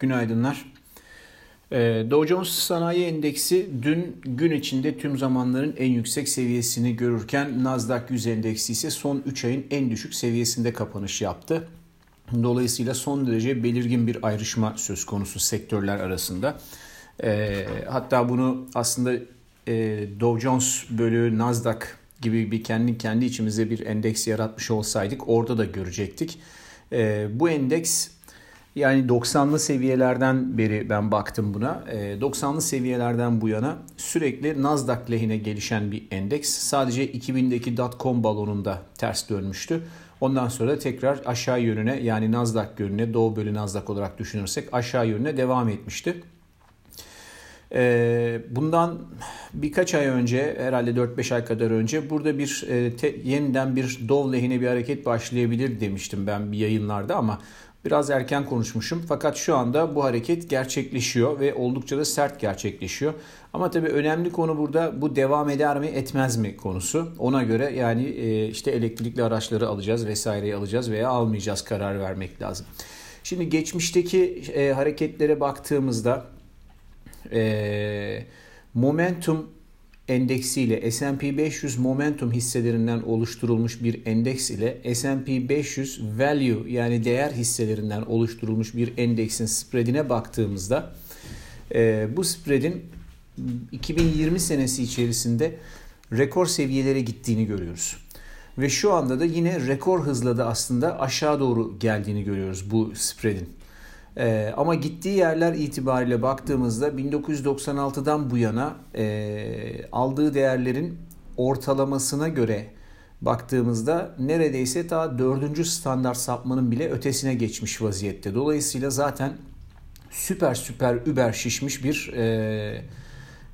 Günaydınlar. Ee, Dow Jones Sanayi Endeksi dün gün içinde tüm zamanların en yüksek seviyesini görürken Nasdaq 100 Endeksi ise son 3 ayın en düşük seviyesinde kapanış yaptı. Dolayısıyla son derece belirgin bir ayrışma söz konusu sektörler arasında. Ee, hatta bunu aslında e, Dow Jones bölü Nasdaq gibi bir kendi kendi içimize bir endeks yaratmış olsaydık orada da görecektik. Ee, bu endeks yani 90'lı seviyelerden beri ben baktım buna. 90'lı ee, seviyelerden bu yana sürekli Nasdaq lehine gelişen bir endeks. Sadece 2000'deki dot-com balonunda ters dönmüştü. Ondan sonra tekrar aşağı yönüne yani Nasdaq yönüne Doğu bölü Nasdaq olarak düşünürsek aşağı yönüne devam etmişti. Ee, bundan birkaç ay önce herhalde 4-5 ay kadar önce burada bir e, te, yeniden bir Dov lehine bir hareket başlayabilir demiştim ben bir yayınlarda ama Biraz erken konuşmuşum fakat şu anda bu hareket gerçekleşiyor ve oldukça da sert gerçekleşiyor. Ama tabii önemli konu burada bu devam eder mi etmez mi konusu. Ona göre yani e, işte elektrikli araçları alacağız vesaireyi alacağız veya almayacağız karar vermek lazım. Şimdi geçmişteki e, hareketlere baktığımızda e, momentum endeksiyle S&P 500 momentum hisselerinden oluşturulmuş bir endeks ile S&P 500 value yani değer hisselerinden oluşturulmuş bir endeksin spreadine baktığımızda e, bu spreadin 2020 senesi içerisinde rekor seviyelere gittiğini görüyoruz. Ve şu anda da yine rekor hızla da aslında aşağı doğru geldiğini görüyoruz bu spreadin. E, ama gittiği yerler itibariyle baktığımızda 1996'dan bu yana e, aldığı değerlerin ortalamasına göre baktığımızda neredeyse ta dördüncü standart sapmanın bile ötesine geçmiş vaziyette. Dolayısıyla zaten süper süper über şişmiş bir e,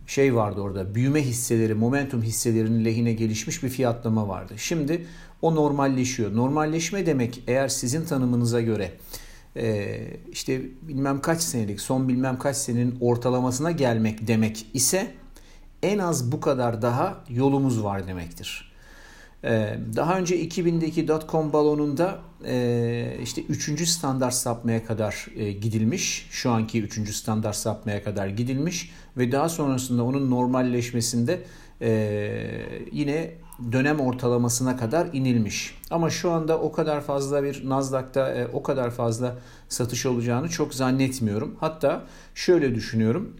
şey vardı orada. Büyüme hisseleri, momentum hisselerinin lehine gelişmiş bir fiyatlama vardı. Şimdi o normalleşiyor. Normalleşme demek eğer sizin tanımınıza göre e, işte bilmem kaç senelik son bilmem kaç senenin ortalamasına gelmek demek ise en az bu kadar daha yolumuz var demektir. Ee, daha önce 2000'deki dotcom balonunda e, işte 3. standart sapmaya kadar e, gidilmiş. Şu anki 3. standart sapmaya kadar gidilmiş ve daha sonrasında onun normalleşmesinde e, yine dönem ortalamasına kadar inilmiş. Ama şu anda o kadar fazla bir Nasdaq'ta e, o kadar fazla satış olacağını çok zannetmiyorum. Hatta şöyle düşünüyorum.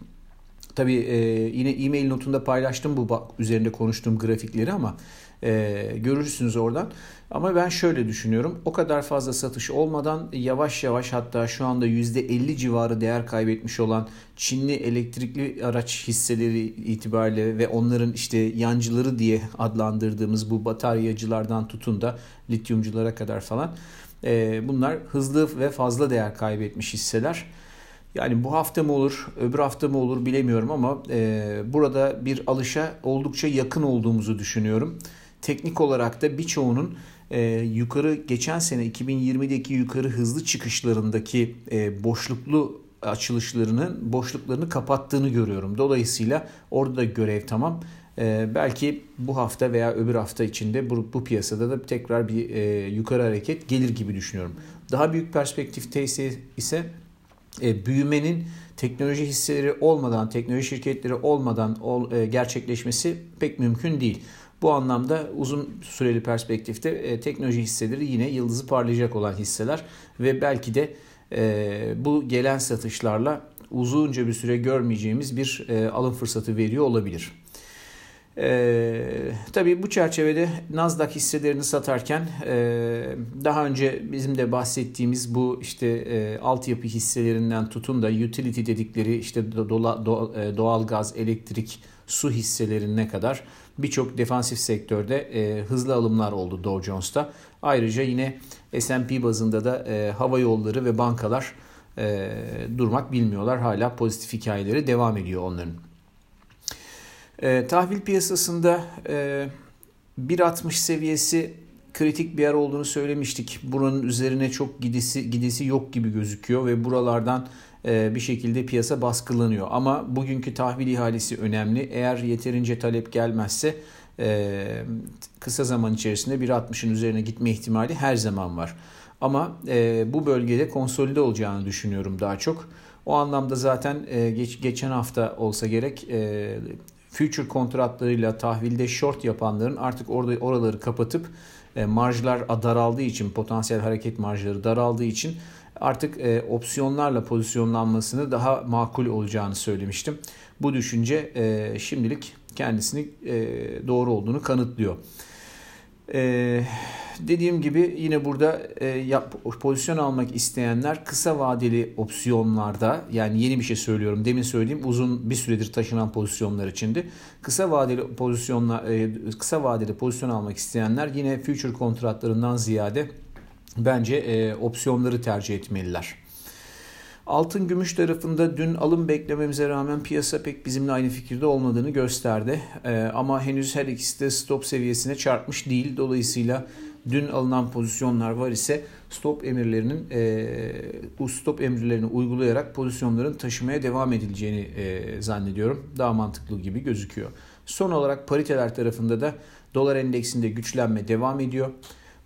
Tabii e, yine e-mail notunda paylaştım bu üzerinde konuştuğum grafikleri ama e, görürsünüz oradan. Ama ben şöyle düşünüyorum. O kadar fazla satış olmadan yavaş yavaş hatta şu anda %50 civarı değer kaybetmiş olan Çinli elektrikli araç hisseleri itibariyle ve onların işte yancıları diye adlandırdığımız bu bataryacılardan tutun da lityumculara kadar falan e, bunlar hızlı ve fazla değer kaybetmiş hisseler. Yani bu hafta mı olur, öbür hafta mı olur bilemiyorum ama e, burada bir alışa oldukça yakın olduğumuzu düşünüyorum. Teknik olarak da birçoğunun e, yukarı geçen sene 2020'deki yukarı hızlı çıkışlarındaki e, boşluklu açılışlarının boşluklarını kapattığını görüyorum. Dolayısıyla orada da görev tamam. E, belki bu hafta veya öbür hafta içinde bu, bu piyasada da tekrar bir e, yukarı hareket gelir gibi düşünüyorum. Daha büyük perspektifte ise, ise e, büyümenin teknoloji hisseleri olmadan, teknoloji şirketleri olmadan ol, e, gerçekleşmesi pek mümkün değil. Bu anlamda uzun süreli perspektifte e, teknoloji hisseleri yine yıldızı parlayacak olan hisseler ve belki de e, bu gelen satışlarla uzunca bir süre görmeyeceğimiz bir e, alım fırsatı veriyor olabilir. Ee, tabii bu çerçevede Nasdaq hisselerini satarken e, daha önce bizim de bahsettiğimiz bu işte e, altyapı hisselerinden tutun da utility dedikleri işte dola, do, e, doğal gaz, elektrik, su hisselerine kadar birçok defansif sektörde e, hızlı alımlar oldu Dow Jones'ta. Ayrıca yine S&P bazında da e, hava yolları ve bankalar e, durmak bilmiyorlar. Hala pozitif hikayeleri devam ediyor onların. E, tahvil piyasasında e, 1.60 seviyesi kritik bir yer olduğunu söylemiştik. Buranın üzerine çok gidisi gidisi yok gibi gözüküyor ve buralardan e, bir şekilde piyasa baskılanıyor. Ama bugünkü tahvil ihalesi önemli. Eğer yeterince talep gelmezse e, kısa zaman içerisinde 1.60'ın üzerine gitme ihtimali her zaman var. Ama e, bu bölgede konsolide olacağını düşünüyorum daha çok. O anlamda zaten e, geç, geçen hafta olsa gerek e, future kontratlarıyla tahvilde short yapanların artık orada oraları kapatıp e, marjlar daraldığı için potansiyel hareket marjları daraldığı için artık e, opsiyonlarla pozisyonlanmasını daha makul olacağını söylemiştim. Bu düşünce e, şimdilik kendisini e, doğru olduğunu kanıtlıyor. E, dediğim gibi yine burada e, yap, pozisyon almak isteyenler kısa vadeli opsiyonlarda yani yeni bir şey söylüyorum demin söylediğim uzun bir süredir taşınan pozisyonlar içinde kısa vadeli pozisyonla e, kısa vadeli pozisyon almak isteyenler yine future kontratlarından ziyade bence e, opsiyonları tercih etmeliler. Altın gümüş tarafında dün alım beklememize rağmen piyasa pek bizimle aynı fikirde olmadığını gösterdi. Ee, ama henüz her ikisi de stop seviyesine çarpmış değil. Dolayısıyla dün alınan pozisyonlar var ise stop emirlerinin e, stop emirlerini uygulayarak pozisyonların taşımaya devam edileceğini e, zannediyorum. Daha mantıklı gibi gözüküyor. Son olarak pariteler tarafında da dolar endeksinde güçlenme devam ediyor.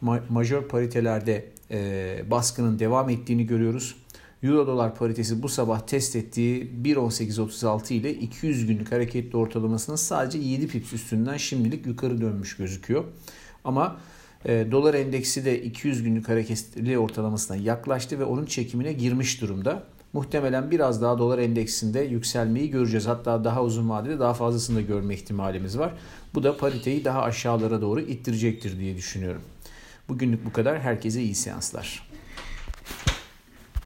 Ma- majör paritelerde e, baskının devam ettiğini görüyoruz. Euro dolar paritesi bu sabah test ettiği 1.1836 ile 200 günlük hareketli ortalamasının sadece 7 pips üstünden şimdilik yukarı dönmüş gözüküyor. Ama e, dolar endeksi de 200 günlük hareketli ortalamasına yaklaştı ve onun çekimine girmiş durumda. Muhtemelen biraz daha dolar endeksinde yükselmeyi göreceğiz. Hatta daha uzun vadede daha fazlasını da görme ihtimalimiz var. Bu da pariteyi daha aşağılara doğru ittirecektir diye düşünüyorum. Bugünlük bu kadar. Herkese iyi seanslar.